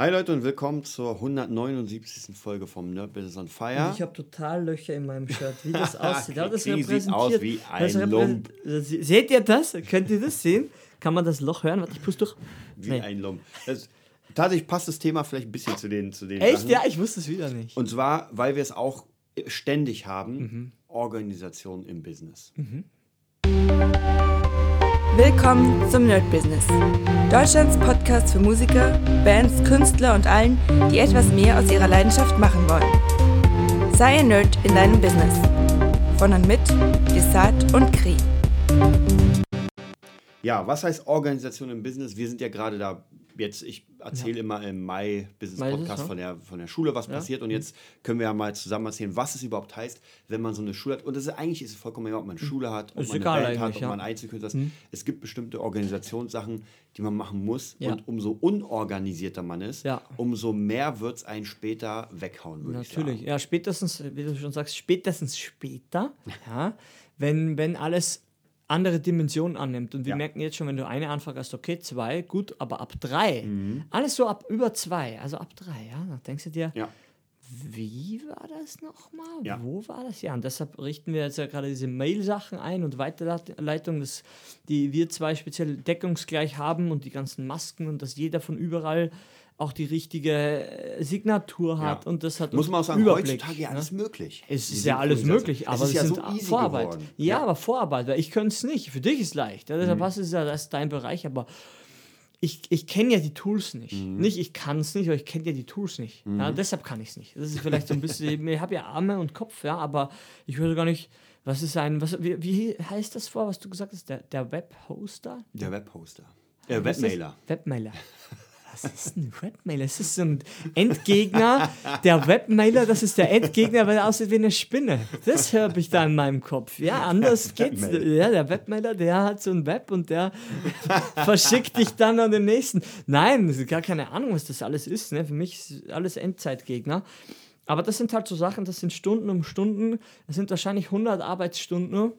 Hi Leute und willkommen zur 179. Folge vom Nerd Business on Fire. Ich habe total Löcher in meinem Shirt, wie das aussieht. Aber das sieht aus wie ein das Lump. Se- Seht ihr das? Könnt ihr das sehen? Kann man das Loch hören? Warte, ich puste durch. Wie Nee. ein Lump. Das, tatsächlich passt das Thema vielleicht ein bisschen zu den, zu den Echt? Sachen. Ja, ich wusste es wieder nicht. Und zwar, weil wir es auch ständig haben, Mhm. Organisation im Business. Willkommen zum Nerd Business. Deutschlands Podcast für Musiker, Bands, Künstler und allen, die etwas mehr aus ihrer Leidenschaft machen wollen. Sei ein Nerd in deinem Business. Von und mit Desart und Kri. Ja, was heißt Organisation im Business? Wir sind ja gerade da, jetzt, ich erzähle immer im Mai Business Mai ist es, Podcast ja. von, der, von der Schule, was passiert. Und jetzt können wir ja mal zusammen erzählen, was es überhaupt heißt, wenn man so eine Schule hat. Und das ist, eigentlich ist es vollkommen egal, ob man eine Schule hat, ob Ist man eine Band hat, ob ja. man Einzelkünstler ist. Es gibt bestimmte Organisationssachen, die man machen muss. Ja. Und umso unorganisierter man ist, Ja. umso mehr wird es einen später weghauen, würde ich Natürlich. sagen. Ja, spätestens, wie du schon sagst, spätestens später, ja, wenn, wenn alles andere Dimensionen annimmt. Und wir Ja. merken jetzt schon, wenn du eine anfängst, hast, okay, zwei, gut, aber ab drei, Mhm. alles so ab über zwei, also ab drei, ja, dann denkst du dir, Ja. Wie war das nochmal? Ja. Wo war das? Ja, und deshalb richten wir jetzt ja gerade diese Mail-Sachen ein und Weiterleitung, dass die wir zwei speziell deckungsgleich haben und die ganzen Masken und dass jeder von überall auch die richtige äh, Signatur hat Ja. und das hat Muss man auch sagen, Überblick, heutzutage ja ne? alles möglich. Es ist ja alles möglich, aber es ist ja sind so easy Vorarbeit. geworden. Ja, aber Vorarbeit, weil ich könnte es nicht. Für dich ist leicht. Ja, deshalb Mhm. was ist ja das ist dein Bereich, aber ich, ich kenne ja die Tools nicht. Mhm. Nicht, ich kann es nicht, aber ich kenne ja die Tools nicht. Ja, deshalb kann ich es nicht. Das ist vielleicht so ein bisschen, ich habe ja Arme und Kopf, ja, aber ich würde gar nicht, was ist ein, was, wie, wie heißt das vor, was du gesagt hast, der, der Webhoster? Der Webhoster. Äh? Webmailer. Webmailer. Was ist ein Webmailer? Das ist so ein Endgegner. Der Webmailer, das ist der Endgegner, weil er aussieht wie eine Spinne. Das höre ich da in meinem Kopf. Ja, anders geht's. Ja, der Webmailer, der hat so ein Web und der verschickt dich dann an den nächsten. Nein, das ist gar keine Ahnung, was das alles ist. Ne? Für mich ist alles Endzeitgegner. Aber das sind halt so Sachen, das sind Stunden um Stunden. Das sind wahrscheinlich 100 Arbeitsstunden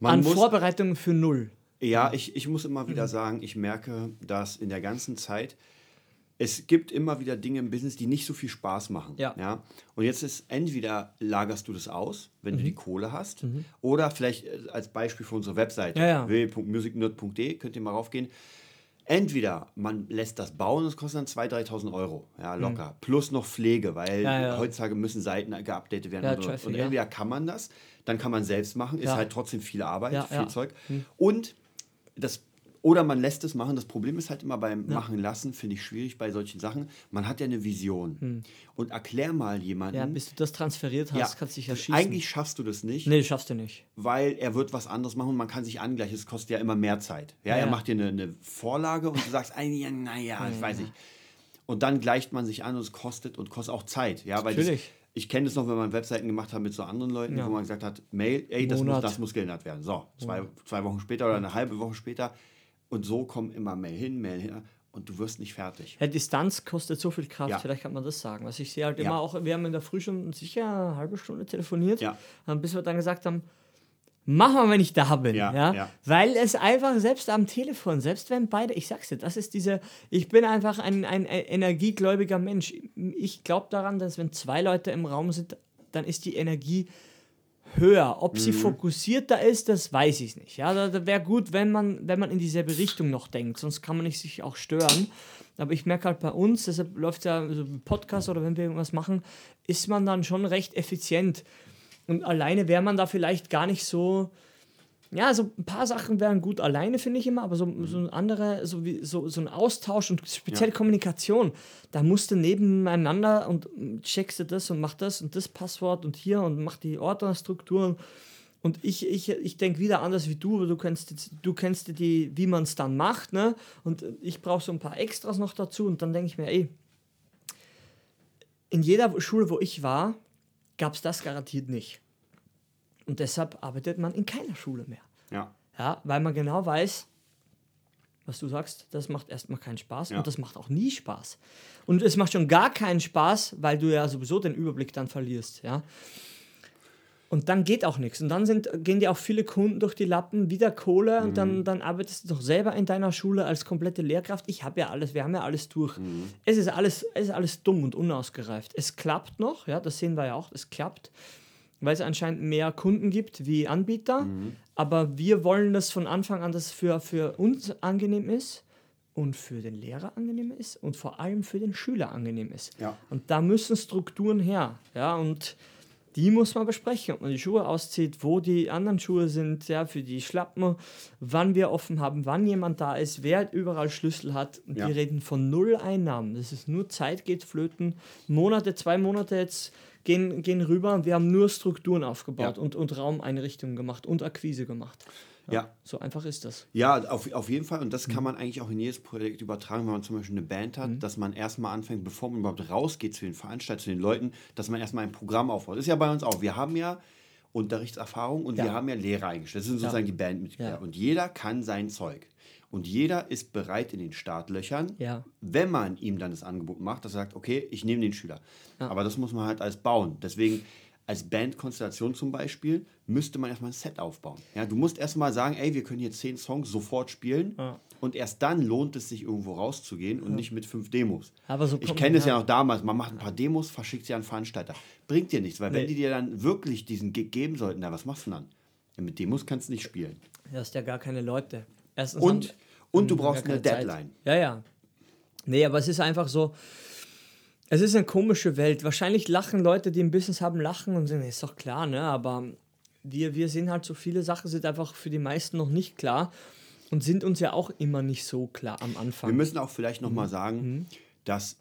Man an Vorbereitungen für null. Ja, ich, ich muss immer Mhm. wieder sagen, ich merke, dass in der ganzen Zeit es gibt immer wieder Dinge im Business, die nicht so viel Spaß machen. Ja. Und jetzt ist entweder lagerst du das aus, wenn Mhm. du die Kohle hast, oder vielleicht äh, als Beispiel für unsere Webseite Ja, ja. www.musicnerd.de könnt ihr mal raufgehen. Entweder man lässt das bauen es kostet dann 2.000, 3.000 Euro, ja, locker. Plus noch Pflege, weil Mhm. Ja, ja. heutzutage müssen Seiten geupdatet werden. Ja, und, Traffic, und ja. entweder kann man das, dann kann man selbst machen, ist Ja. halt trotzdem viel Arbeit, Ja, viel ja. Zeug. Und das oder man lässt es machen. Das Problem ist halt immer beim Ja. Machen lassen, finde ich schwierig bei solchen Sachen. Man hat ja eine Vision. Und erklär mal jemanden. Ja, bis du das transferiert hast, Ja, kannst du dich ja schießen. eigentlich schaffst du das nicht, Nee, schaffst du nicht. weil er wird was anderes machen und man kann sich angleichen. Es kostet ja immer mehr Zeit. Ja, Ja, er macht dir eine, eine Vorlage und du sagst, ah, ja, naja, ich weiß nicht. Und dann gleicht man sich an und es kostet und kostet auch Zeit. Ja, weil das, Natürlich. Ich kenne das noch, wenn man Webseiten gemacht hat mit so anderen Leuten, Ja. wo man gesagt hat, Mail, ey, das muss, das muss geändert werden. So, zwei, zwei Wochen später oder eine halbe Woche später. Und so kommen immer Mail hin, Mail hin und du wirst nicht fertig. Ja, Distanz kostet so viel Kraft, Ja. vielleicht kann man das sagen. Was ich sehe halt Ja. immer auch, wir haben in der Früh schon sicher eine halbe Stunde telefoniert, Ja. ähm, bis wir dann gesagt haben, mach mal, wenn ich da bin. Ja, Ja, ja. Weil es einfach selbst am Telefon, selbst wenn beide, ich sag's dir, das ist diese, ich bin einfach ein, ein energiegläubiger Mensch. Ich glaube daran, dass wenn zwei Leute im Raum sind, dann ist die Energie höher. Ob Mhm. sie fokussierter ist, das weiß ich nicht. Ja, da, da wäre gut, wenn man, wenn man in dieselbe Richtung noch denkt, sonst kann man nicht sich auch stören. Aber ich merke halt bei uns, deshalb läuft ja so ein Podcast oder wenn wir irgendwas machen, ist man dann schon recht effizient. Und alleine wäre man da vielleicht gar nicht so. Ja, so ein paar Sachen wären gut alleine, finde ich immer, aber so, so ein andere, so, wie, so, so ein Austausch und speziell Ja. Kommunikation, da musst du nebeneinander und mm, checkst du das und mach das und das Passwort und hier und mach die Ordnerstrukturen. Und ich, ich, ich denke wieder anders wie du, aber du kennst, du kennst die, wie man es dann macht, ne? Und ich brauche so ein paar Extras noch dazu und dann denke ich mir, ey, in jeder Schule, wo ich war, gab es das garantiert nicht. Und deshalb arbeitet man in keiner Schule mehr. Ja. Ja, weil man genau weiß, was du sagst, das macht erstmal keinen Spaß Ja. und das macht auch nie Spaß. Und es macht schon gar keinen Spaß, weil du ja sowieso den Überblick dann verlierst, ja. Und dann geht auch nichts. Und dann sind, gehen dir auch viele Kunden durch die Lappen, wieder Kohle und Mhm. dann, dann arbeitest du doch selber in deiner Schule als komplette Lehrkraft. Ich habe ja alles, wir haben ja alles durch. Mhm. Es, ist alles, es ist alles dumm und unausgereift. Es klappt noch, ja, das sehen wir ja auch, es klappt, weil es anscheinend mehr Kunden gibt wie Anbieter. Mhm. Aber wir wollen das von Anfang an, dass es für, für uns angenehm ist und für den Lehrer angenehm ist und vor allem für den Schüler angenehm ist. Ja. Und da müssen Strukturen her. Ja, und die muss man besprechen, ob man die Schuhe auszieht, wo die anderen Schuhe sind, ja, für die Schlappen, wann wir offen haben, wann jemand da ist, wer überall Schlüssel hat. Und Ja. wir reden von null Einnahmen. Das ist nur Zeit geht flöten. Monate, zwei Monate jetzt gehen, gehen rüber und wir haben nur Strukturen aufgebaut Ja. und, und Raumeinrichtungen gemacht und Akquise gemacht. Ja. So einfach ist das. Ja, auf, auf jeden Fall. Und das Mhm. kann man eigentlich auch in jedes Projekt übertragen, wenn man zum Beispiel eine Band hat, dass man erstmal anfängt, bevor man überhaupt rausgeht zu den Veranstaltern, zu den Leuten, dass man erstmal ein Programm aufbaut. Das ist ja bei uns auch. Wir haben ja Unterrichtserfahrung und Ja. wir haben ja Lehrer eingestellt. Das sind sozusagen die Bandmitglieder. Ja. Und jeder kann sein Zeug. Und jeder ist bereit in den Startlöchern, Ja. wenn man ihm dann das Angebot macht, dass er sagt, okay, ich nehme den Schüler. Aber das muss man halt als bauen. Deswegen als Bandkonstellation zum Beispiel müsste man erstmal ein Set aufbauen. Ja, du musst erstmal sagen, ey, wir können hier zehn Songs sofort spielen Ja. und erst dann lohnt es sich irgendwo rauszugehen und nicht mit fünf Demos. Aber so ich kenne es ja ja. noch damals, man macht ein paar Demos, verschickt sie an Veranstalter. Bringt dir nichts, weil wenn Nee. die dir dann wirklich diesen Gig geben sollten, na, was machst du dann? Ja, mit Demos kannst du nicht spielen. Du hast ja gar keine Leute. Erstens Und, und du brauchst eine keine Zeit. Deadline. Ja, ja. Nee, aber es ist einfach so. Es ist eine komische Welt. Wahrscheinlich lachen Leute, die ein Business haben, lachen und sagen, ist doch klar, ne? Aber wir, wir sehen halt so viele Sachen, sind einfach für die meisten noch nicht klar und sind uns ja auch immer nicht so klar am Wir Anfang. müssen auch vielleicht noch Mhm. mal sagen, dass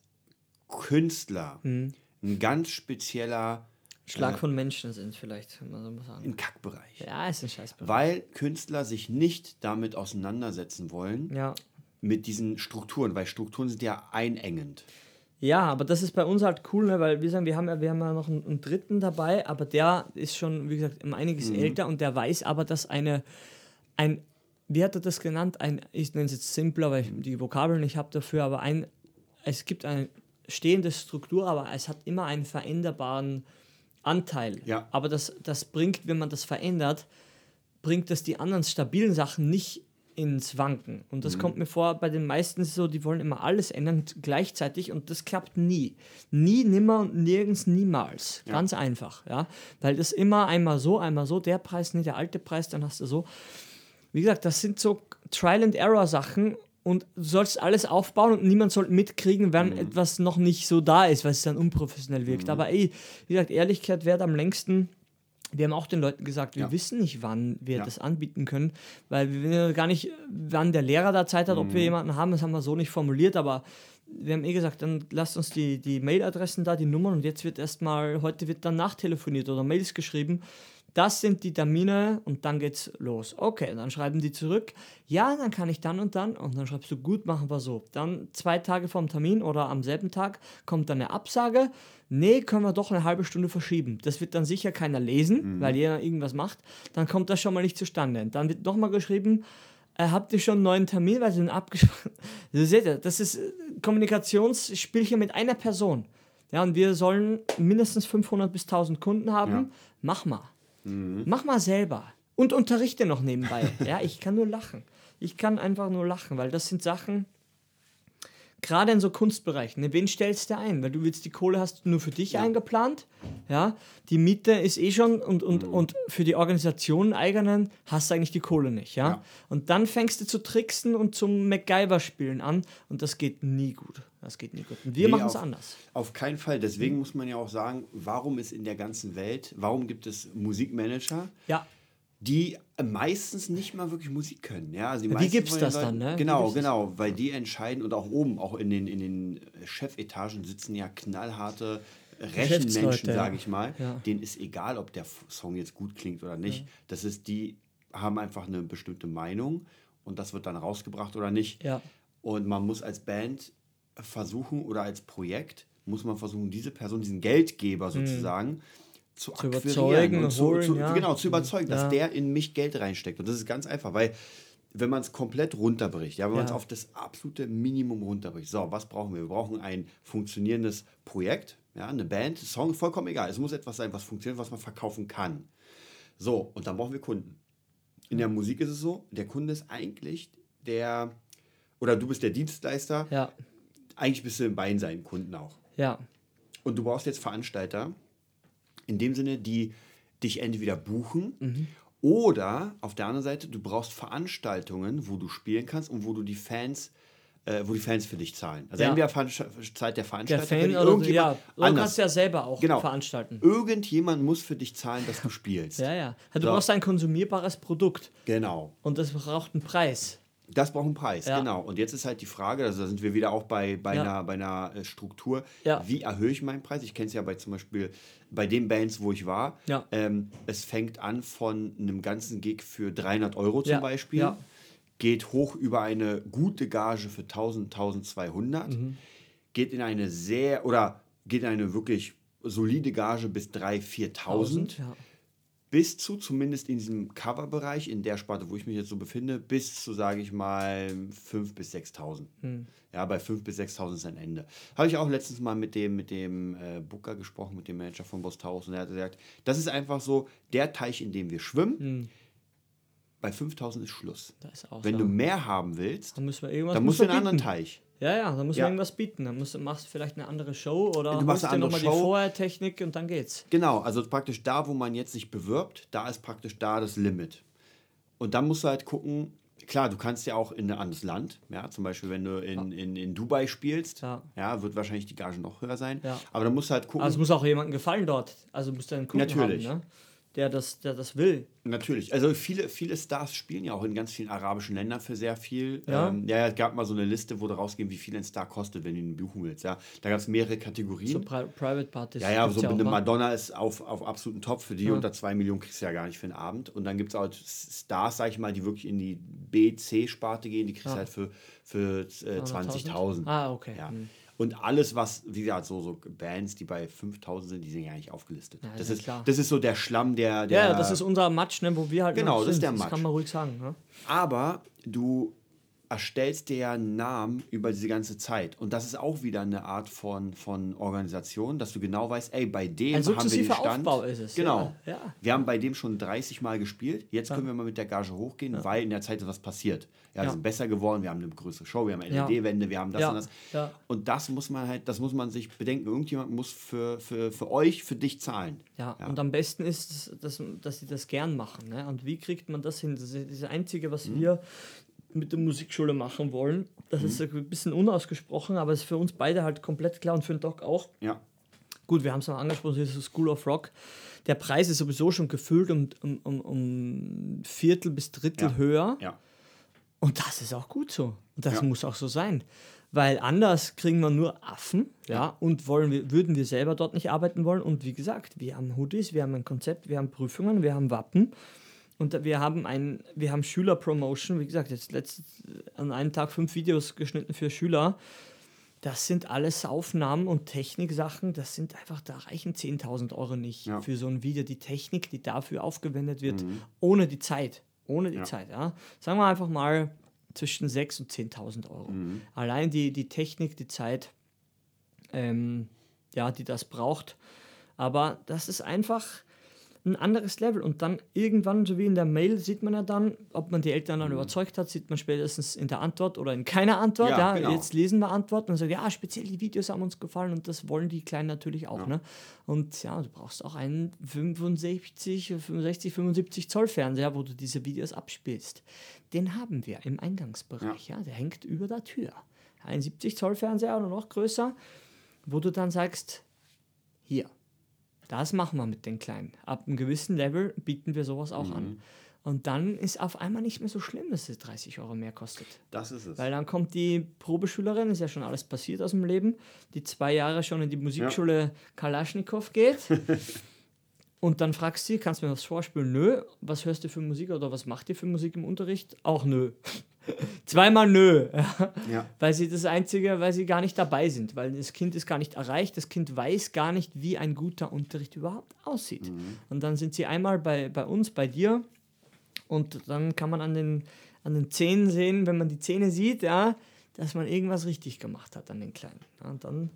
Künstler ein ganz spezieller Schlag von Menschen sind vielleicht, kann man so sagen. ein Kackbereich. Ja, ist ein Scheißbereich. Weil Künstler sich nicht damit auseinandersetzen wollen, Ja. mit diesen Strukturen, weil Strukturen sind ja einengend. Ja, aber das ist bei uns halt cool, ne? weil wir sagen, wir haben ja, wir haben ja noch einen, einen dritten dabei, aber der ist schon, wie gesagt, um einiges älter und der weiß aber, dass eine, ein, wie hat er das genannt? Ein, ich nenne es jetzt simpler, weil ich die Vokabeln nicht habe dafür, aber ein, es gibt eine stehende Struktur, aber es hat immer einen veränderbaren Anteil. Ja. Aber das, das bringt, wenn man das verändert, bringt das die anderen stabilen Sachen nicht ins Wanken. Und Mhm. das kommt mir vor, bei den meisten so, die wollen immer alles ändern gleichzeitig und das klappt nie. Nie, nimmer und nirgends, niemals. Ganz einfach, ja. Weil das immer einmal so, einmal so, der Preis, nicht der alte Preis, dann hast du so. Wie gesagt, das sind so Trial-and-Error-Sachen und du sollst alles aufbauen und niemand soll mitkriegen, wenn Mhm. etwas noch nicht so da ist, weil es dann unprofessionell wirkt. Aber ey, wie gesagt, Ehrlichkeit währt am längsten. Wir haben auch den Leuten gesagt, wir Ja. wissen nicht, wann wir Ja. das anbieten können, weil wir gar nicht, wann der Lehrer da Zeit hat, ob Mhm. wir jemanden haben, das haben wir so nicht formuliert, aber wir haben eh gesagt, dann lasst uns die, die Mailadressen da, die Nummern und jetzt wird erstmal, heute wird dann nachtelefoniert oder Mails geschrieben. Das sind die Termine und dann geht's los. Okay, dann schreiben die zurück. Ja, dann kann ich dann und dann. Und dann schreibst du, gut, machen wir so. Dann zwei Tage vorm Termin oder am selben Tag kommt dann eine Absage. Nee, können wir doch eine halbe Stunde verschieben. Das wird dann sicher keiner lesen, weil jeder irgendwas macht. Dann kommt das schon mal nicht zustande. Dann wird nochmal geschrieben, äh, habt ihr schon einen neuen Termin, weil sie sind abgesprochen. Seht ihr, das ist äh, Kommunikationsspielchen mit einer Person. Ja, und wir sollen mindestens 500 bis 1000 Kunden haben. Ja. Mach mal. Mach mal selber. Und unterrichte noch nebenbei. ja, ich kann nur lachen. Ich kann einfach nur lachen, weil das sind Sachen, gerade in so Kunstbereichen, ne, wen stellst du ein? Weil du willst die Kohle hast du nur für dich eingeplant, ja, die Miete ist eh schon und, und, und für die Organisation eigenen hast du eigentlich die Kohle nicht, ja? Ja. Und dann fängst du zu tricksen und zum MacGyver-Spielen an und das geht nie gut. Das geht nie gut. Und wir Nee, machen es anders. Auf keinen Fall. Deswegen muss man ja auch sagen, warum ist in der ganzen Welt, warum gibt es Musikmanager, Ja, die meistens nicht mal wirklich Musik können. Ja, also die Wie meisten gibt's von den das dann, ne? Genau, gibt's genau, weil die entscheiden und auch oben, auch in den, in den Chefetagen sitzen ja knallharte Rechenmenschen, ja. sage ich mal. Ja. Denen ist egal, ob der Song jetzt gut klingt oder nicht. Das ist, die haben einfach eine bestimmte Meinung und das wird dann rausgebracht oder nicht. Ja. Und man muss als Band versuchen oder als Projekt muss man versuchen, diese Person, diesen Geldgeber sozusagen, zu, Zu überzeugen, und zu, holen, zu, ja. genau, zu überzeugen, dass Ja. der in mich Geld reinsteckt. Und das ist ganz einfach, weil wenn man es komplett runterbricht, ja, wenn man es Ja. auf das absolute Minimum runterbricht, so, was brauchen wir? Wir brauchen ein funktionierendes Projekt, ja, eine Band, Song, vollkommen egal. Es muss etwas sein, was funktioniert, was man verkaufen kann. So, und dann brauchen wir Kunden. In der Musik ist es so, der Kunde ist eigentlich der, oder du bist der Dienstleister, Ja, eigentlich bist du bei seinen Kunden auch. ja, Und du brauchst jetzt Veranstalter, in dem Sinne, die dich entweder buchen oder auf der anderen Seite, du brauchst Veranstaltungen, wo du spielen kannst und wo du die Fans, äh, wo die Fans für dich zahlen. Also Ja. entweder Zeit der der Veranstalter Fan für oder du, irgendjemand ja, du anders. kannst ja selber auch Genau. veranstalten. Irgendjemand muss für dich zahlen, dass du spielst. Ja, ja. Du So. brauchst ein konsumierbares Produkt Genau. und das braucht einen Preis. Das braucht einen Preis, Ja. genau. Und jetzt ist halt die Frage, also da sind wir wieder auch bei, bei, Ja. einer, bei einer äh, Struktur, Ja. wie erhöhe ich meinen Preis? Ich kenne es ja bei zum Beispiel bei den Bands, wo ich war. Ja. Ähm, es fängt an von einem ganzen Gig für 300 Euro zum. Beispiel, geht hoch über eine gute Gage für 1000, 1200, Mhm. geht in eine sehr, oder geht in eine wirklich solide Gage bis 3.000, 4.000 Ja. Bis zu, zumindest in diesem Cover-Bereich, in der Sparte, wo ich mich jetzt so befinde, bis zu, sage ich mal, 5.000 bis 6.000. Hm. Ja, bei 5.000 bis 6.000 ist ein Ende. Habe ich auch letztens mal mit dem, mit dem äh, Booker gesprochen, mit dem Manager von Bostaurus, und er hat gesagt, das ist einfach so der Teich, in dem wir schwimmen. Hm. Bei 5.000 ist Schluss. Ist Wenn du mehr haben willst, dann müssen wir irgendwas dann musst du einen anderen. Teich. Ja, ja, dann musst Ja. du irgendwas bieten. Dann musst, machst du vielleicht eine andere Show oder Du machst dir andere nochmal die. Vorhertechnik und dann geht's. Genau, also praktisch da, wo man jetzt sich bewirbt, da ist praktisch da das Limit. Und dann musst du halt gucken, klar, du kannst ja auch in ein anderes Land, ja, zum Beispiel, wenn du in, in, in Dubai spielst, Ja. ja. wird wahrscheinlich die Gage noch höher sein. Ja. Aber dann musst du halt gucken, es muss auch jemandem gefallen dort. Also musst du einen Kunden Natürlich. haben, ne? Der, das, der das will. Natürlich. Also viele, viele Stars spielen ja auch in ganz vielen arabischen Ländern für sehr viel. Ja. Ähm, ja, ja, es gab mal so eine Liste, wo da rausgehen, wie viel ein Star kostet, wenn du ihn buchen willst. Ja. Da gab es mehrere Kategorien. So Pri Private Partys. Ja, ja, so auch, eine wa? Madonna ist auf, auf absoluten Top. Für die Ja. unter zwei Millionen kriegst du ja gar nicht für einen Abend. Und dann gibt es auch Stars, sag ich mal, die wirklich in die B, C-Sparte gehen. Die kriegst du Ja. halt für, für äh, 20.000. Ah, okay. Ja. Hm. Und alles, was, wie gesagt, so, so Bands, die bei 5000 sind, die sind ja nicht aufgelistet. Ja, das, ist ja ist, klar. das ist so der Schlamm, der. der Ja, das ist unser Match, ne, wo wir halt Genau, das ist sind. der Das Match. kann man ruhig sagen. Ne? Aber du erstellst dir ja einen Namen über diese ganze Zeit. Und das ist auch wieder eine Art von, von Organisation, dass du genau weißt, ey, bei dem Ein haben wir den Stand. Aufbau ist es, Genau. ja, ja. Wir haben bei dem schon 30 Mal gespielt. Jetzt können wir mal mit der Gage hochgehen, weil in der Zeit ist was passiert. Ja, wir Ja. sind besser geworden, wir haben eine größere Show, wir haben Ja. LED-Wände, wir haben das Ja, und das. ja. Und das muss man halt, das muss man sich bedenken. Irgendjemand muss für, für, für euch, für dich zahlen. Ja, Ja. und am besten ist, dass, dass sie das gern machen. Ne? Und wie kriegt man das hin? Das ist das Einzige, was Mhm. wir mit der Musikschule machen wollen. Das ist Mhm. ein bisschen unausgesprochen, aber es ist für uns beide halt komplett klar und für den Doc auch. Ja. Gut, wir haben es noch angesprochen, das ist School of Rock. Der Preis ist sowieso schon gefüllt um, um, um, um Viertel bis Drittel Ja. höher. Ja. Und das ist auch gut so. Und das Ja. muss auch so sein. Weil anders kriegen wir nur Affen, ja, und wollen wir, würden wir selber dort nicht arbeiten wollen. Und wie gesagt, wir haben Hoodies, wir haben ein Konzept, wir haben Prüfungen, wir haben Wappen und wir haben ein, wir haben Schülerpromotion. Wie gesagt, jetzt letztens an einem Tag fünf Videos geschnitten für Schüler. Das sind alles Aufnahmen und Techniksachen. Das sind einfach, da reichen 10.000 Euro nicht Ja. für so ein Video. Die Technik, die dafür aufgewendet wird, ohne die Zeit. Ohne die Ja. Zeit, ja. Sagen wir einfach mal zwischen 6.000 und 10.000 Euro. Allein die, die Technik, die Zeit, ähm, ja, die das braucht. Aber das ist einfach ein anderes Level. Und dann irgendwann, so wie in der Mail, sieht man ja dann, ob man die Eltern dann überzeugt hat, sieht man spätestens in der Antwort oder in keiner Antwort. Ja, Ja, genau. Jetzt lesen wir Antworten und sagen, ja, speziell die Videos haben uns gefallen und das wollen die Kleinen natürlich auch. Ne? Und ja, du brauchst auch einen 65, 65, 75 Zoll Fernseher, wo du diese Videos abspielst. Den haben wir im Eingangsbereich. Ja. Der hängt über der Tür. Ein 70 Zoll Fernseher oder noch größer, wo du dann sagst, hier, das machen wir mit den Kleinen. Ab einem gewissen Level bieten wir sowas auch an. Und dann ist auf einmal nicht mehr so schlimm, dass es 30 Euro mehr kostet. Das ist es. Weil dann kommt die Probeschülerin, ist ja schon alles passiert aus dem Leben, die zwei Jahre schon in die Musikschule Kalaschnikow geht. und dann fragst du sie, kannst du mir was vorspielen? Nö. Was hörst du für Musik oder was macht ihr für Musik im Unterricht? Auch nö. Zweimal nö. Ja. Weil sie das Einzige, weil sie gar nicht dabei sind, weil das Kind ist gar nicht erreicht, das Kind weiß gar nicht, wie ein guter Unterricht überhaupt aussieht. Und dann sind sie einmal bei, bei uns, bei dir, und dann kann man an den, an den Zähnen sehen, wenn man die Zähne sieht, ja, dass man irgendwas richtig gemacht hat an den Kleinen. Ja, und dann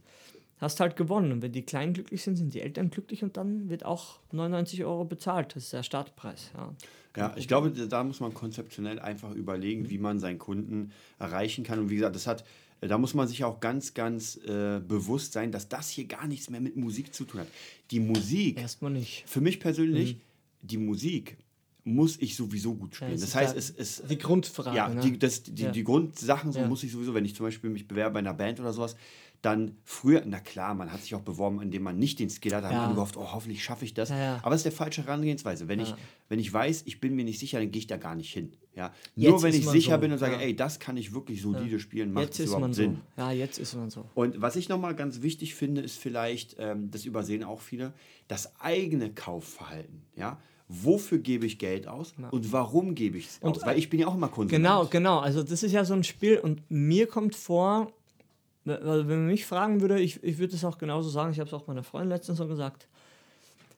hast halt gewonnen. Und wenn die Kleinen glücklich sind, sind die Eltern glücklich und dann wird auch 99 Euro bezahlt. Das ist der Startpreis. Ja, ja ich glaube, da muss man konzeptionell einfach überlegen, wie man seinen Kunden erreichen kann. Und wie gesagt, das hat, da muss man sich auch ganz, ganz äh, bewusst sein, dass das hier gar nichts mehr mit Musik zu tun hat. Die Musik. Erstmal nicht. Für mich persönlich, mhm. die Musik muss ich sowieso gut spielen. Ja, das heißt, es ist. Die Grundfrage. Ja, ne? die, das, die, ja. die Grundsachen so ja. muss ich sowieso, wenn ich zum Beispiel mich bewerbe bei einer Band oder sowas, dann früher, na klar, man hat sich auch beworben, indem man nicht den Skill hat, da ja. hat man gehofft, oh, hoffentlich schaffe ich das. Aber es ist der falsche Herangehensweise. Wenn, ich, wenn ich weiß, ich bin mir nicht sicher, dann gehe ich da gar nicht hin. Ja? Nur wenn ich sicher so. bin und sage, ey, das kann ich wirklich solide spielen, macht es überhaupt Sinn. So. Ja, jetzt ist man so. Und was ich nochmal ganz wichtig finde, ist vielleicht, ähm, das übersehen auch viele, das eigene Kaufverhalten. Ja? Wofür gebe ich Geld aus ja. und warum gebe ich es aus? Weil ich bin ja auch immer Konsument. Genau, genau. Also das ist ja so ein Spiel und mir kommt vor, wenn man mich fragen würde, ich, ich würde es auch genauso sagen, ich habe es auch meiner Freundin letztens so gesagt,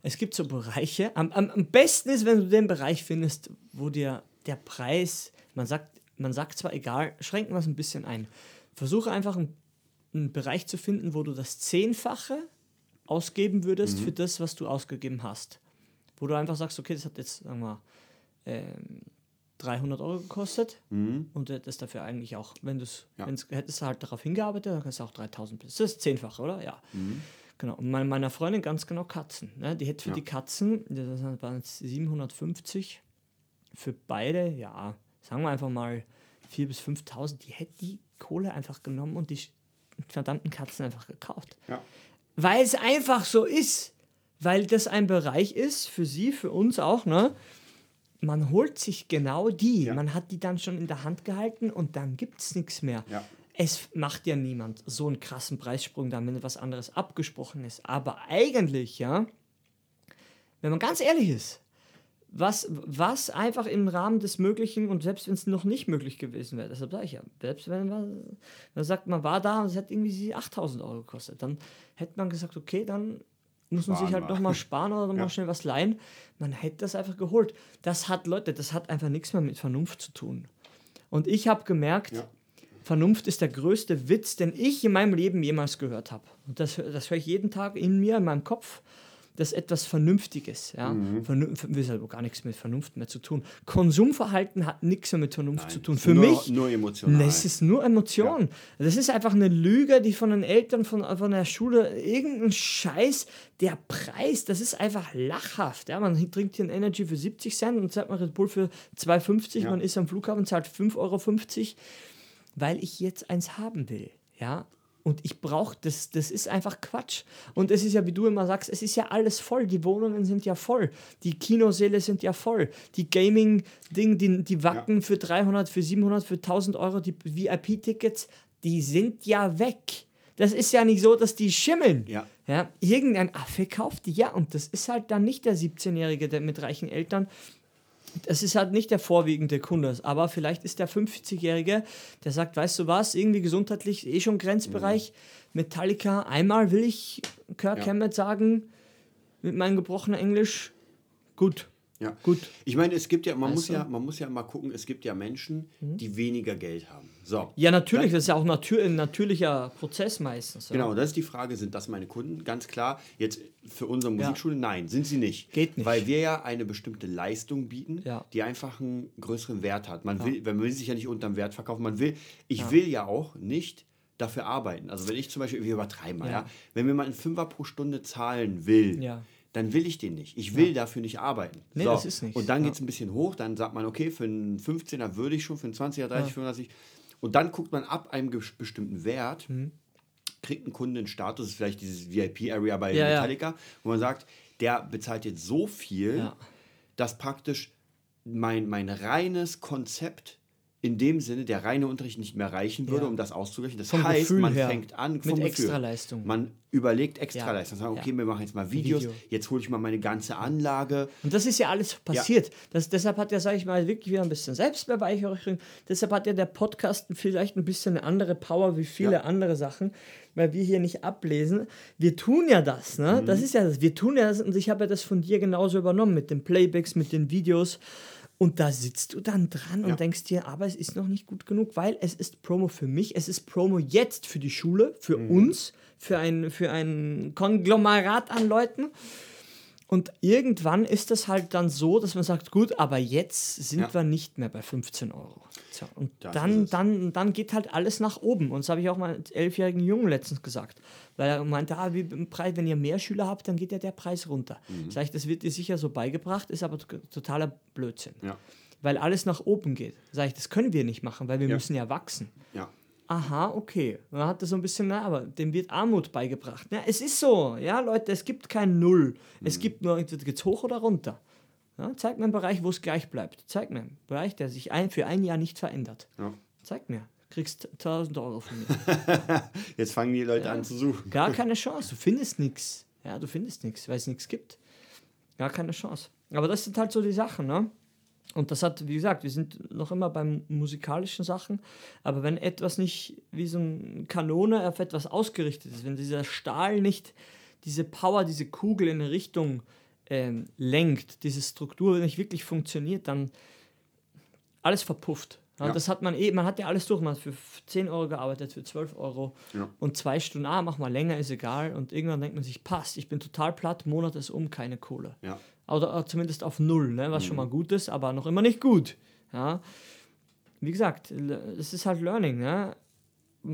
es gibt so Bereiche, am, am, am besten ist, wenn du den Bereich findest, wo dir der Preis, man sagt, man sagt zwar egal, schränken wir es ein bisschen ein. Versuche einfach einen, einen Bereich zu finden, wo du das Zehnfache ausgeben würdest mhm. für das, was du ausgegeben hast wo du einfach sagst, okay, das hat jetzt, sagen wir, ähm, 300 Euro gekostet mhm. und du hättest dafür eigentlich auch, wenn du es, ja. hättest halt darauf hingearbeitet, dann kannst du auch 3000, das ist zehnfache, oder? Ja. Mhm. Genau. Und meine, meiner Freundin ganz genau Katzen. Ne? Die hätte für ja. die Katzen, das waren jetzt 750, für beide, ja, sagen wir einfach mal 4.000 bis 5.000, die hätte die Kohle einfach genommen und die verdammten Katzen einfach gekauft. Ja. Weil es einfach so ist weil das ein Bereich ist, für sie, für uns auch, ne? Man holt sich genau die. Ja. Man hat die dann schon in der Hand gehalten und dann gibt es nichts mehr. Ja. Es macht ja niemand so einen krassen Preissprung dann, wenn etwas anderes abgesprochen ist. Aber eigentlich, ja, wenn man ganz ehrlich ist, was, was einfach im Rahmen des Möglichen und selbst wenn es noch nicht möglich gewesen wäre, deshalb sage ich ja, selbst wenn man, man sagt, man war da und es hat irgendwie 8000 Euro gekostet, dann hätte man gesagt, okay, dann muss man sich halt nochmal sparen oder nochmal ja. schnell was leihen. Man hätte das einfach geholt. Das hat, Leute, das hat einfach nichts mehr mit Vernunft zu tun. Und ich habe gemerkt, ja. Vernunft ist der größte Witz, den ich in meinem Leben jemals gehört habe. Und das, das höre ich jeden Tag in mir, in meinem Kopf das etwas Vernünftiges. Ja? Mhm. Vernunft hat gar nichts mit Vernunft mehr zu tun. Konsumverhalten hat nichts mehr mit Vernunft Nein, zu tun. Für nur, mich. Nur emotional. Es ist nur Emotion. Ja. Das ist einfach eine Lüge, die von den Eltern, von, von der Schule, irgendein Scheiß. Der Preis, das ist einfach lachhaft. Ja? Man trinkt hier ein Energy für 70 Cent und zahlt man Red Bull für 2,50. Ja. Man ist am Flughafen, zahlt 5,50 Euro, weil ich jetzt eins haben will. Ja, und ich brauche das, das ist einfach Quatsch. Und es ist ja, wie du immer sagst, es ist ja alles voll. Die Wohnungen sind ja voll. Die Kinosäle sind ja voll. Die Gaming-Ding, die, die Wacken ja. für 300, für 700, für 1000 Euro, die VIP-Tickets, die sind ja weg. Das ist ja nicht so, dass die schimmeln. Ja. Ja, irgendein Affe kauft die, ja. Und das ist halt dann nicht der 17-Jährige mit reichen Eltern, das ist halt nicht der vorwiegende Kunde, aber vielleicht ist der 50-Jährige, der sagt, weißt du was, irgendwie gesundheitlich eh schon Grenzbereich. Mhm. Metallica, einmal will ich Kirk ja. Hammett sagen, mit meinem gebrochenen Englisch, gut. Ja, gut. Ich meine, es gibt ja, man muss ja, man muss ja mal gucken, es gibt ja Menschen, mhm. die weniger Geld haben. So. Ja, natürlich, das, das ist ja auch natür ein natürlicher Prozess meistens. Ja. Genau, das ist die Frage, sind das meine Kunden? Ganz klar, jetzt für unsere Musikschule, ja. nein, sind sie nicht. Geht nicht. Weil wir ja eine bestimmte Leistung bieten, ja. die einfach einen größeren Wert hat. Man will, man will sich ja nicht unterm Wert verkaufen. Man will, ich will ja auch nicht dafür arbeiten. Also wenn ich zum Beispiel, wir übertreiben mal, ja. wenn mir mal einen Fünfer pro Stunde zahlen will, ja dann will ich den nicht. Ich will ja. dafür nicht arbeiten. Nee, so. das ist nicht. Und dann ja. geht es ein bisschen hoch, dann sagt man, okay, für einen 15er würde ich schon, für einen 20er, 30, ja. 35. Und dann guckt man ab einem bestimmten Wert, mhm. kriegt ein Kunde einen Status, ist vielleicht dieses VIP-Area bei Metallica, wo man sagt, der bezahlt jetzt so viel, dass praktisch mein, mein reines Konzept in dem Sinne der reine Unterricht nicht mehr reichen würde, ja. um das auszugleichen. Das vom heißt, Gefühl man her. fängt an mit Extraleistung. Man überlegt Extraleistung. Ja. Sagen, okay, ja. wir machen jetzt mal Videos, Video. jetzt hole ich mal meine ganze Anlage. Und das ist ja alles passiert. Das, deshalb hat ja, sage ich mal, wirklich wieder ein bisschen Selbstbeweihräucherung. Deshalb hat ja der Podcast vielleicht ein bisschen eine andere Power wie viele andere Sachen, weil wir hier nicht ablesen. Wir tun ja das, ne? Mhm. Das ist ja das. Wir tun ja das und ich habe ja das von dir genauso übernommen mit den Playbacks, mit den Videos. Und da sitzt du dann dran Ja. und denkst dir, aber es ist noch nicht gut genug, weil es ist Promo für mich, es ist Promo jetzt für die Schule, für Mhm. uns, für ein, für ein Konglomerat an Leuten. Und irgendwann ist das halt dann so, dass man sagt, gut, aber jetzt sind Ja. wir nicht mehr bei 15 Euro. So, und Das dann, es. dann, dann geht halt alles nach oben. Und das habe ich auch mal elfjährigen Jungen letztens gesagt. Weil er meinte, ah, wie wenn ihr mehr Schüler habt, dann geht ja der Preis runter. Mhm. Sag ich, das wird dir sicher so beigebracht, ist aber totaler Blödsinn. Ja. Weil alles nach oben geht. Sag ich, das können wir nicht machen, weil wir Ja. müssen ja wachsen. Ja. Aha, okay. Dann hat er so ein bisschen, na, aber dem wird Armut beigebracht. Ja, es ist so, ja, Leute, es gibt kein Null. Es Mhm. gibt nur, entweder geht's hoch oder runter. Ja, zeig mir einen Bereich, wo es gleich bleibt. Zeig mir einen Bereich, der sich ein, für ein Jahr nicht verändert. Ja. Zeig mir. Kriegst 1000 Euro von mir. Jetzt fangen die Leute an zu suchen. Gar keine Chance. Du findest nichts. Ja, du findest nichts, weil es nichts gibt. Gar keine Chance. Aber das sind halt so die Sachen, ne? Und das hat, wie gesagt, wir sind noch immer beim musikalischen Sachen, aber wenn etwas nicht wie so eine Kanone auf etwas ausgerichtet ist, wenn dieser Stahl nicht diese Power, diese Kugel in eine Richtung ähm, lenkt, diese Struktur nicht wirklich funktioniert, dann alles verpufft. Ja, Ja. Das hat man eh, man hat ja alles durch, man hat für 10 Euro gearbeitet, für 12 Euro Ja. und zwei Stunden, ah, mach mal länger, ist egal. Und irgendwann denkt man sich, passt, ich bin total platt, Monat ist um, keine Kohle. Ja. Oder äh, zumindest auf Null, ne? was schon Mhm. mal gut ist, aber noch immer nicht gut. Ja? Wie gesagt, es ist halt Learning, ne?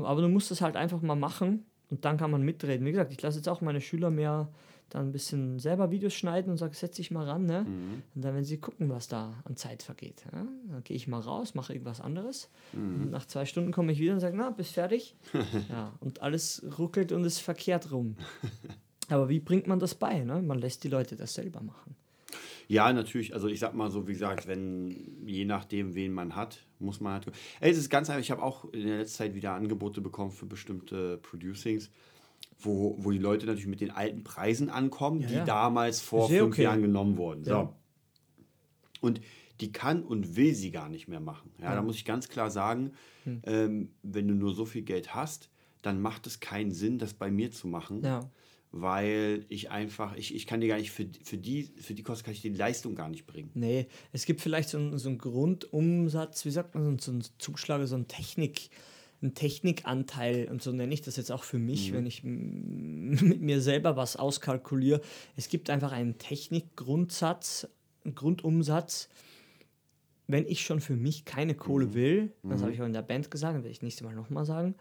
aber du musst es halt einfach mal machen und dann kann man mitreden. Wie gesagt, ich lasse jetzt auch meine Schüler mehr dann ein bisschen selber Videos schneiden und sage, setz dich mal ran. Ne? Mhm. Und dann, wenn sie gucken, was da an Zeit vergeht, ja? dann gehe ich mal raus, mache irgendwas anderes. Mhm. Nach zwei Stunden komme ich wieder und sage, na, bist fertig? ja, und alles ruckelt und ist verkehrt rum. Aber wie bringt man das bei? Ne? Man lässt die Leute das selber machen. Ja, natürlich. Also ich sag mal so, wie gesagt, wenn je nachdem, wen man hat, muss man halt. Es ist ganz einfach. Ich habe auch in der letzten Zeit wieder Angebote bekommen für bestimmte Producings, wo, wo die Leute natürlich mit den alten Preisen ankommen, die ja. damals vor Sehr fünf okay. Jahren genommen wurden. So. Ja. Und die kann und will sie gar nicht mehr machen. Ja, da muss ich ganz klar sagen, Hm. ähm, wenn du nur so viel Geld hast, dann macht es keinen Sinn, das bei mir zu machen Ja. weil ich einfach, ich, ich kann dir gar nicht, für, für, die, für die Kosten kann ich die Leistung gar nicht bringen. Nee, es gibt vielleicht so einen, so einen Grundumsatz, wie sagt man, so einen Zuschlag, so einen Technik, einen Technikanteil und so nenne ich das jetzt auch für mich, wenn ich mm, mit mir selber was auskalkuliere. Es gibt einfach einen Technikgrundsatz, einen Grundumsatz. Wenn ich schon für mich keine Kohle will, das habe ich auch in der Band gesagt, das werde ich nächstes Mal nochmal sagen,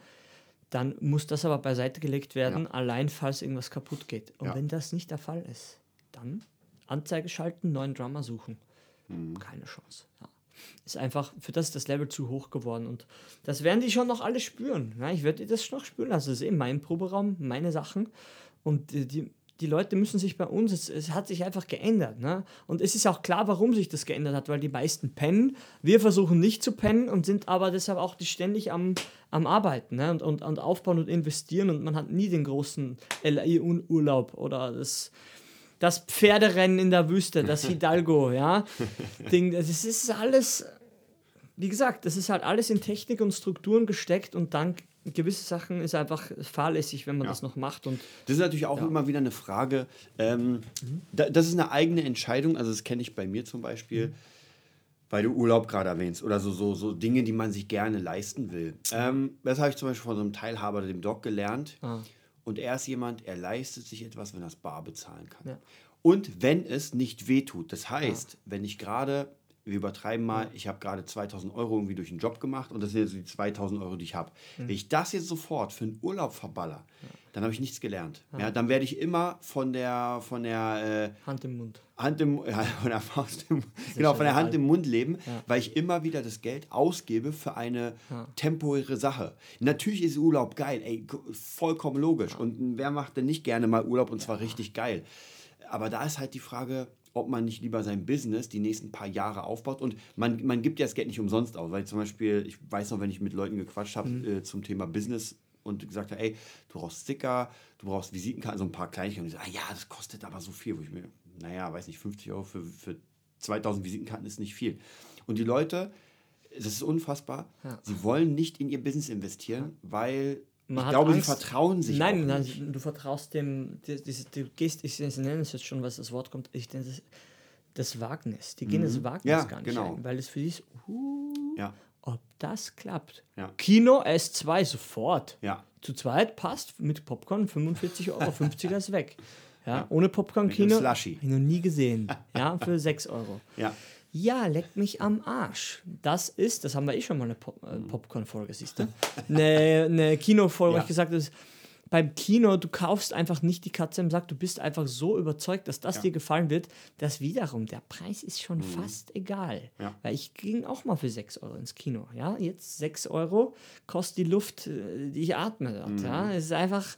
dann muss das aber beiseite gelegt werden, Ja. allein falls irgendwas kaputt geht. Und Ja. wenn das nicht der Fall ist, dann Anzeige schalten, neuen Drummer suchen. Mhm. Keine Chance. Ja. Ist einfach, für das ist das Level zu hoch geworden. Und das werden die schon noch alle spüren. Ja, ich werde das noch spüren. Also das ist eben mein Proberaum, meine Sachen. Und die, die, Leute müssen sich bei uns, es, es hat sich einfach geändert. Ne? Und es ist auch klar, warum sich das geändert hat, weil die meisten pennen. Wir versuchen nicht zu pennen und sind aber deshalb auch die ständig am, am Arbeiten ne? und, und, und aufbauen und investieren. Und man hat nie den großen LI-Urlaub oder das das Pferderennen in der Wüste, das Hidalgo, ja. Ding, das ist alles, wie gesagt, das ist halt alles in Technik und Strukturen gesteckt und dann gewisse Sachen ist einfach fahrlässig, wenn man Ja. das noch macht. Und Das ist natürlich auch immer wieder eine Frage. Ähm, da, das ist eine eigene Entscheidung. Also, das kenne ich bei mir zum Beispiel, weil du Urlaub gerade erwähnst oder so, so, so Dinge, die man sich gerne leisten will. Ähm, das habe ich zum Beispiel von so einem Teilhaber, dem Doc, gelernt. Ah. Und er ist jemand, er leistet sich etwas, wenn er es bar bezahlen kann. Ja. Und wenn es nicht wehtut. Das heißt, wenn ich gerade, wir übertreiben mal, ich habe gerade 2000 Euro irgendwie durch einen Job gemacht und das sind jetzt die 2000 Euro, die ich habe. Wenn ich das jetzt sofort für einen Urlaub verballer, dann habe ich nichts gelernt. Ja, dann werde ich immer von der, von der äh, Hand im Mund. Hand im, ja, von der Faust im, genau, von der Hand im Mund leben, Ja. weil ich immer wieder das Geld ausgebe für eine temporäre Sache. Natürlich ist Urlaub geil, ey, vollkommen logisch. Und wer macht denn nicht gerne mal Urlaub und zwar richtig geil? Aber da ist halt die Frage, ob man nicht lieber sein Business die nächsten paar Jahre aufbaut. Und man, man gibt ja das Geld nicht umsonst aus, weil zum Beispiel, ich weiß noch, wenn ich mit Leuten gequatscht habe äh, zum Thema Business und gesagt habe, ey, du brauchst Sticker, du brauchst Visitenkarten, so ein paar Kleinigkeiten. Und die sagen, ah, ja, das kostet aber so viel. Wo ich mir, naja, weiß nicht, 50 Euro für, für 2000 Visitenkarten ist nicht viel. Und die Leute, das ist unfassbar, Ja. sie wollen nicht in ihr Business investieren, weil Man ich glaube, Angst. sie vertrauen sich Nein, nein, du vertraust dem, du gehst, ich nenne es jetzt schon, was das Wort kommt, ich nenne es das Wagnis. Die gehen das Wagnis Mhm. Ja, gar nicht genau. ein, weil es für die ist, uh, Ja, ob das klappt. Ja. Kino S2 sofort. Zu zweit passt mit Popcorn 45 Euro, 50er ist weg. Ja, ohne Popcorn-Kino. Habe ich noch nie gesehen. Ja, für 6 Euro. Ja. Ja, leckt mich am Arsch. Das ist, das haben wir eh schon mal eine Pop äh, Mhm. Popcorn-Folge, siehst du? Eine, eine Kinofolge, wo Ja. ich gesagt habe, beim Kino, du kaufst einfach nicht die Katze im Sack, du bist einfach so überzeugt, dass das dir gefallen wird, dass wiederum der Preis ist schon fast egal. Mhm. Ja. Weil ich ging auch mal für 6 Euro ins Kino. Ja, jetzt 6 Euro kostet die Luft, äh, die ich atme dort. Mhm. Ja, es ist einfach.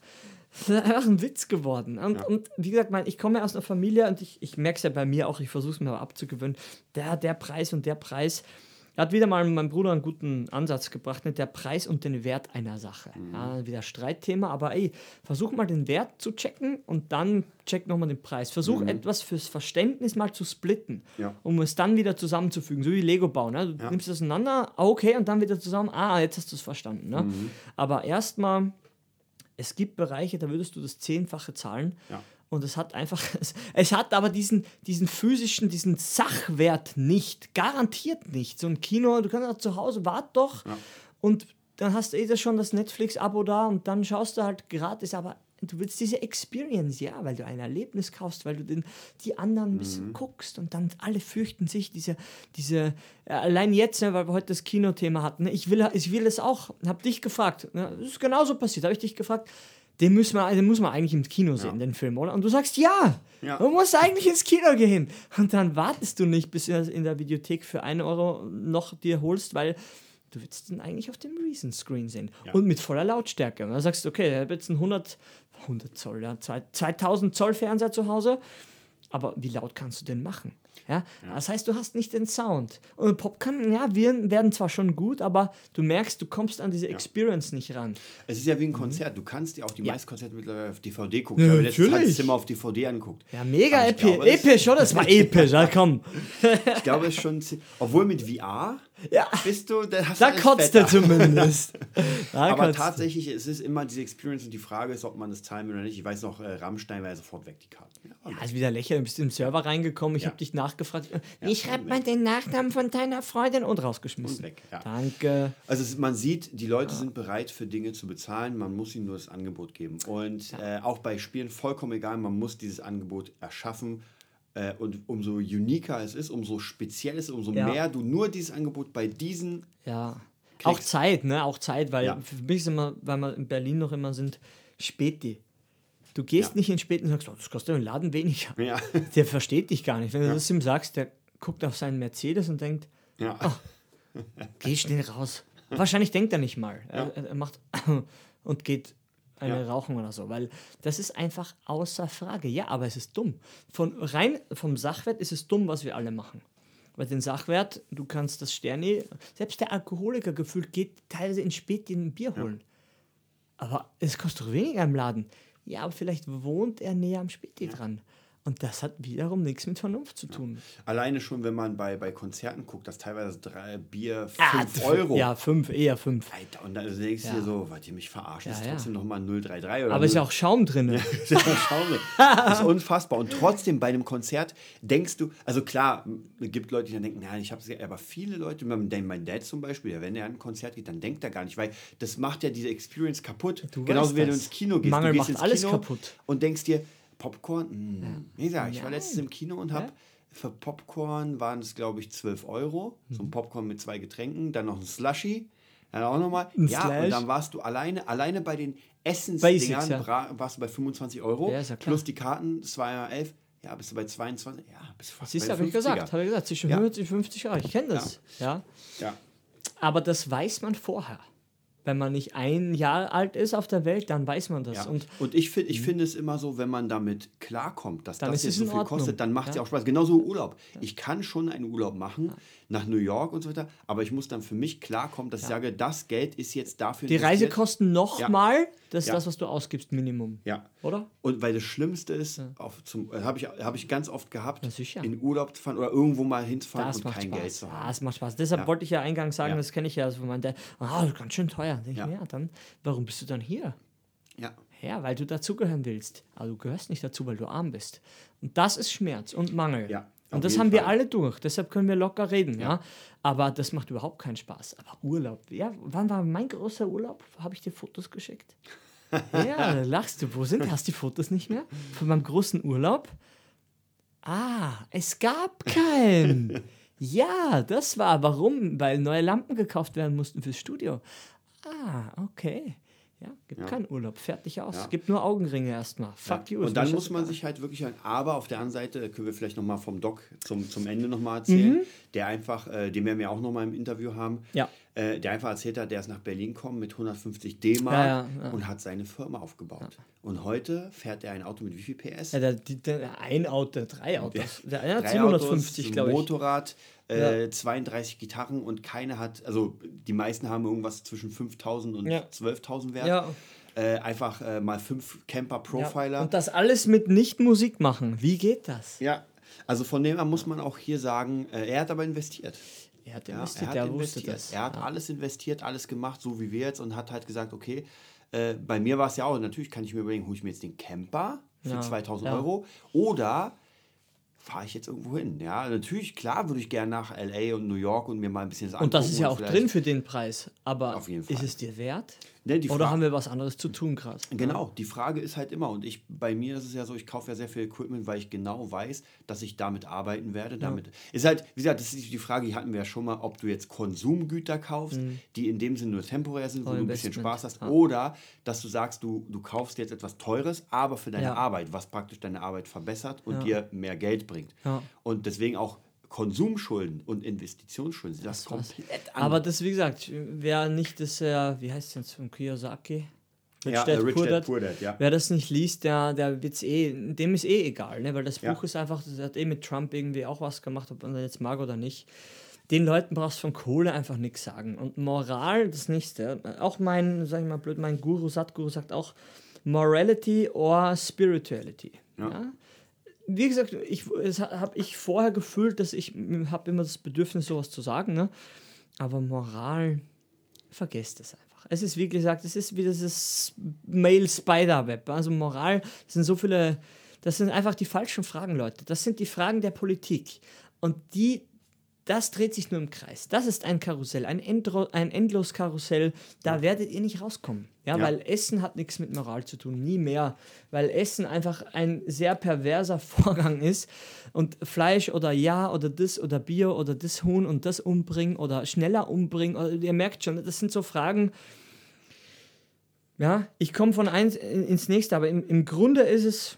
Ist einfach ein Witz geworden. Und, und wie gesagt, mein, ich komme ja aus einer Familie und ich, ich merke es ja bei mir auch, ich versuche es mir aber abzugewöhnen. Der, der Preis und der Preis. Da hat wieder mal mein Bruder einen guten Ansatz gebracht mit der Preis und den Wert einer Sache. Ja, wieder Streitthema, aber ey, versuch mal den Wert zu checken und dann check nochmal den Preis. Versuch etwas fürs Verständnis mal zu splitten, Ja. um es dann wieder zusammenzufügen, so wie Lego bauen. Ne? Du nimmst es auseinander, ah, okay, und dann wieder zusammen, ah, jetzt hast du es verstanden. Ne? Aber erstmal es gibt Bereiche, da würdest du das Zehnfache zahlen. Ja. Und es hat einfach, es, hat aber diesen, diesen physischen, diesen Sachwert nicht. Garantiert nicht. So ein Kino, du kannst auch zu Hause, wart doch. Und dann hast du eh das schon das Netflix-Abo da und dann schaust du halt gratis, aber du willst diese Experience, ja, weil du ein Erlebnis kaufst, weil du den, die anderen ein bisschen guckst und dann alle fürchten sich, diese, diese, äh, allein jetzt, ne, weil wir heute das Kinothema hatten, ne, ich will, ich will es auch, hab dich gefragt, ne, das ist genauso passiert, habe ich dich gefragt, den, müssen wir, den muss man eigentlich im Kino sehen, den Film, oder? Und du sagst, ja, Ja. du musst eigentlich ins Kino gehen. Und dann wartest du nicht, bis du das in der Videothek für einen Euro noch dir holst, weil du willst den eigentlich auf dem Reason Screen sehen. Und mit voller Lautstärke. Und dann sagst du, okay, ich habe jetzt einen 100, 100 Zoll, ja, zwei- 2000 Zoll Fernseher zu Hause. Aber wie laut kannst du den machen? Ja? Das heißt, du hast nicht den Sound. Und Popcorn, ja, wir werden zwar schon gut, aber du merkst, du kommst an diese Experience nicht ran. Es ist ja wie ein Konzert. Du kannst dir auch die Mhm. Ja. meisten Konzerte mittlerweile auf DVD gucken. Ja, ich habe letztens natürlich. das Zimmer auf DVD angeguckt. Ja, mega epi glaube, episch, oder? Das war episch, ja, komm. Ich glaube, es ist schon. Obwohl mit VR Ja. bist du. Da, hast Da du kotzt er zumindest. Aber er. tatsächlich, es ist immer diese Experience und die Frage ist, ob man das will oder nicht. Ich weiß noch, äh, Rammstein war ja sofort weg, die Karten. Ja, Ja, ist wieder lächerlich. Du bist im Server reingekommen, ich Ja. habe dich nachgefragt. Wie schreibt man den Nachnamen von deiner Freundin? Und rausgeschmissen. Und weg, ja. Danke. Also es, man sieht, die Leute sind bereit für Dinge zu bezahlen, man muss ihnen nur das Angebot geben. Und äh, auch bei Spielen vollkommen egal, man muss dieses Angebot erschaffen. Äh, und umso uniker es ist, umso speziell es ist, umso Ja. mehr du nur dieses Angebot bei diesen Ja. Auch Kriegst- Zeit, ne? Auch Zeit, weil Ja. für mich ist immer, weil wir in Berlin noch immer sind, Späti. Du gehst Ja. nicht in Späti und sagst, oh, das kostet im Laden weniger. Ja. Der versteht dich gar nicht. Wenn du das ihm sagst, der guckt auf seinen Mercedes und denkt, Ja. geh schnell raus. Wahrscheinlich denkt er nicht mal. Er, er macht und geht eine Ja. rauchen oder so, weil das ist einfach außer Frage. Ja, aber es ist dumm. Von rein vom Sachwert ist es dumm, was wir alle machen. Weil den Sachwert, du kannst das Sterni, selbst der Alkoholiker gefühlt geht teilweise in Späti ein Bier holen. Aber es kostet doch weniger im Laden. Ja, aber vielleicht wohnt er näher am Späti dran. Und das hat wiederum nichts mit Vernunft zu tun. Alleine schon, wenn man bei, bei Konzerten guckt, dass teilweise drei Bier 5 Ah, Euro. Ja, fünf, eher fünf. Alter, und dann denkst du Ja. dir so, was ihr mich verarscht, das ist Ja, ja. trotzdem nochmal 033 oder Aber ist ja 0 auch Schaum drin. Ja, schau mir. Das ist unfassbar. Und trotzdem bei einem Konzert denkst du, also klar, es gibt Leute, die dann denken, nein, ich habe es aber viele Leute, mein Dad zum Beispiel, ja, wenn er an ein Konzert geht, dann denkt er gar nicht, weil das macht ja diese Experience kaputt. Du Genauso wie wenn du ins Kino gehst. Mangel du gehst macht ins alles Kino kaputt. Und denkst dir, Popcorn? Mh. Wie gesagt, ich war letztens im Kino und habe für Popcorn waren es, glaube ich, 12 Euro. So Mhm. ein Popcorn mit zwei Getränken, dann noch ein Slushy. Dann auch nochmal. Ja, Slash. und dann warst du alleine, alleine bei den Essensdingern ja. warst du bei 25 Euro. Ja, ja plus die Karten, das war ja 11. Ja, bist du bei 22. Ja, bist du fast Siehst du, habe ich 50er. gesagt. Habe ich gesagt, zwischen Ja. 40 und 50 Euro. Ich kenne das. Ja. Ja. Aber das weiß man vorher. Wenn man nicht ein Jahr alt ist auf der Welt, dann weiß man das. Ja. Und Und, ich finde ich find es immer so, wenn man damit klarkommt, dass das jetzt so viel Ordnung. kostet, dann macht es Ja. ja auch Spaß. Genauso Urlaub. Ich kann schon einen Urlaub machen nach New York und so weiter, aber ich muss dann für mich klarkommen, dass ich sage, das Geld ist jetzt dafür die. Reisekosten nochmal, das ist Ja. das, was du ausgibst, Minimum. Ja. Oder? Und weil das Schlimmste ist, äh, habe ich, hab ich ganz oft gehabt, Ja, in Urlaub zu fahren oder irgendwo mal hinzufahren Das und kein Spaß. Geld zu Ja, haben. das macht Spaß. Deshalb Ja. wollte ich ja eingangs sagen, Ja. das kenne ich ja, also mein Dad, ah, das ist ganz schön teuer. Denk Ja. ich mir, ja, dann, warum bist du dann hier? Ja. Ja, weil du dazugehören willst. Aber du gehörst nicht dazu, weil du arm bist. Und das ist Schmerz und Mangel. Ja. Und das haben wir Fall. alle durch. Deshalb können wir locker reden, ja. Ja. Aber das macht überhaupt keinen Spaß. Aber Urlaub, ja, wann war mein großer Urlaub? Habe ich dir Fotos geschickt? ja, lachst du. Wo sind? Hast du die Fotos nicht mehr? Von meinem großen Urlaub? Ah, es gab keinen. ja, das war. Warum? Weil neue Lampen gekauft werden mussten fürs Studio. Ah, okay. Ja, gibt Ja. keinen Urlaub. Fertig aus. Ja. Gibt nur Augenringe erstmal. Fuck you. ist Und dann muss man sich halt wirklich, aber auf der anderen Seite können wir vielleicht nochmal vom Doc zum, zum Ende nochmal erzählen, der einfach, äh, den werden wir auch nochmal im Interview haben, Mhm. Ja. äh, der einfach erzählt hat, der ist nach Berlin gekommen mit 150 D-Mark Ja, ja, ja. und hat seine Firma aufgebaut. Und heute fährt er ein Auto mit wie viel PS? Ja, der, die, der, ein Auto, drei Autos. Der eine hat Drei 750, Autos, glaube ich. Motorrad, äh, 32 Gitarren und keine hat, also die meisten haben irgendwas zwischen 5000 und Ja. 12.000 Wert. Ja. Äh, einfach äh, mal fünf Camper-Profiler. Ja. Und das alles mit nicht Musik machen. Wie geht das? Ja, also von dem her muss man auch hier sagen, äh, er hat aber investiert. Er hat Ja, investiert, er hat der investiert. Er hat alles investiert, alles gemacht, so wie wir jetzt und hat halt gesagt, okay, äh, bei mir war es ja auch, natürlich kann ich mir überlegen, hole ich mir jetzt den Camper für Ja, 2000 ja. Euro oder fahre ich jetzt irgendwo hin? Ja, natürlich, klar würde ich gerne nach L.A. und New York und mir mal ein bisschen das Und das ist ja auch drin für den Preis. Aber ist es dir wert? Ne, Oder Fra- haben wir was anderes zu tun gerade? Genau, die Frage ist halt immer, und ich bei mir ist es ja so, ich kaufe ja sehr viel Equipment, weil ich genau weiß, dass ich damit arbeiten werde. Damit ist halt, wie gesagt, das ist die Frage, die hatten wir ja schon mal, ob du jetzt Konsumgüter kaufst, die in dem Sinne nur temporär sind, wo du ein bisschen Spaß hast, ja. oder dass du sagst, du, du kaufst jetzt etwas Teures, aber für deine Ja. Arbeit, was praktisch deine Arbeit verbessert und Ja. dir mehr Geld bringt. Ja. Und deswegen auch Konsumschulden und Investitionsschulden sind das, war's. komplett Aber das, wie gesagt, wer nicht das, äh, wie heißt es jetzt von Kiyosaki? ja, Rich Dad, Rich Poor Dad. Poor Dad, ja. Wer das nicht liest, der, der wird's eh, dem ist eh egal, ne? weil das Ja. Buch ist einfach, das hat eh mit Trump irgendwie auch was gemacht, ob man das jetzt mag oder nicht. Den Leuten brauchst du von Kohle einfach nichts sagen. Und Moral, das nächste. Auch mein, sag ich mal blöd, mein Guru, Satguru sagt auch Morality or Spirituality. Ja. Ja? Wie gesagt, ich, habe ich vorher gefühlt, dass ich habe immer das Bedürfnis, sowas zu sagen, ne? aber Moral, vergesst es einfach. Es ist, wie gesagt, es ist wie dieses Male Spider-Web. Also Moral, sind so viele, das sind einfach die falschen Fragen, Leute. Das sind die Fragen der Politik. Und die, das dreht sich nur im Kreis. Das ist ein Karussell, ein, Endro, ein endlos Karussell. Da werdet ihr nicht rauskommen. Ja, Ja. weil Essen hat nichts mit Moral zu tun, nie mehr. Weil Essen einfach ein sehr perverser Vorgang ist. Und Fleisch oder ja oder das oder Bier oder das Huhn und das umbringen oder schneller umbringen. Oder, ihr merkt schon, das sind so Fragen. Ja, ich komme von eins in- ins nächste, aber im, im Grunde ist es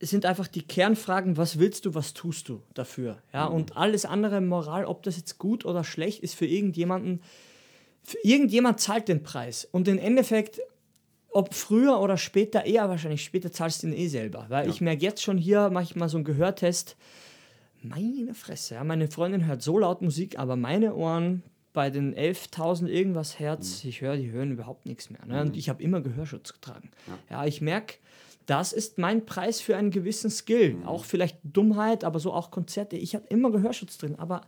sind einfach die Kernfragen, was willst du, was tust du dafür? Ja, und alles andere, Moral, ob das jetzt gut oder schlecht ist für irgendjemanden, für irgendjemand zahlt den Preis. Und im Endeffekt, ob früher oder später, eher wahrscheinlich später zahlst du ihn eh selber. Weil ich merke jetzt schon hier, mache ich mal so einen Gehörtest, meine Fresse, ja, meine Freundin hört so laut Musik, aber meine Ohren bei den 11.000 irgendwas Hertz, ich höre, die hören überhaupt nichts mehr. Ne? Und ich habe immer Gehörschutz getragen. Ja, ich merke, das ist mein Preis für einen gewissen Skill. Auch vielleicht Dummheit, aber so auch Konzerte. Ich habe immer Gehörschutz drin, aber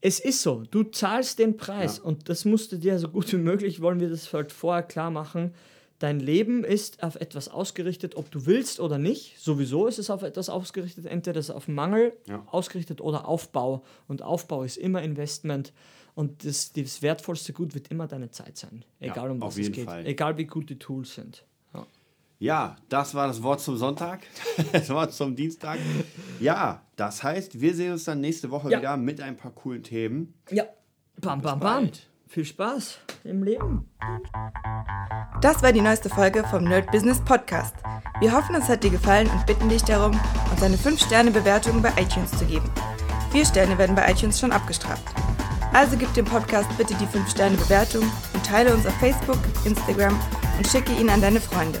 es ist so. Du zahlst den Preis und das musst du dir so gut wie möglich, wollen wir das halt vorher klar machen. Dein Leben ist auf etwas ausgerichtet, ob du willst oder nicht. Sowieso ist es auf etwas ausgerichtet, entweder ist es auf Mangel Ja. ausgerichtet oder Aufbau. Und Aufbau ist immer Investment. Und das, das wertvollste Gut wird immer deine Zeit sein. Egal um auf was es geht. Fall. Egal wie gut die Tools sind. Ja. Das war das Wort zum Sonntag. Das Wort zum Dienstag. Ja, das heißt, wir sehen uns dann nächste Woche Ja. wieder mit ein paar coolen Themen. ja. Bam, bam, bam. Viel Spaß im Leben. Das war die neueste Folge vom Nerd Business Podcast. Wir hoffen, es hat dir gefallen und bitten dich darum, uns eine 5-Sterne-Bewertung bei iTunes zu geben. Vier Sterne werden bei iTunes schon abgestraft. Also gib dem Podcast bitte die 5-Sterne-Bewertung und teile uns auf Facebook, Instagram und schicke ihn an deine Freunde.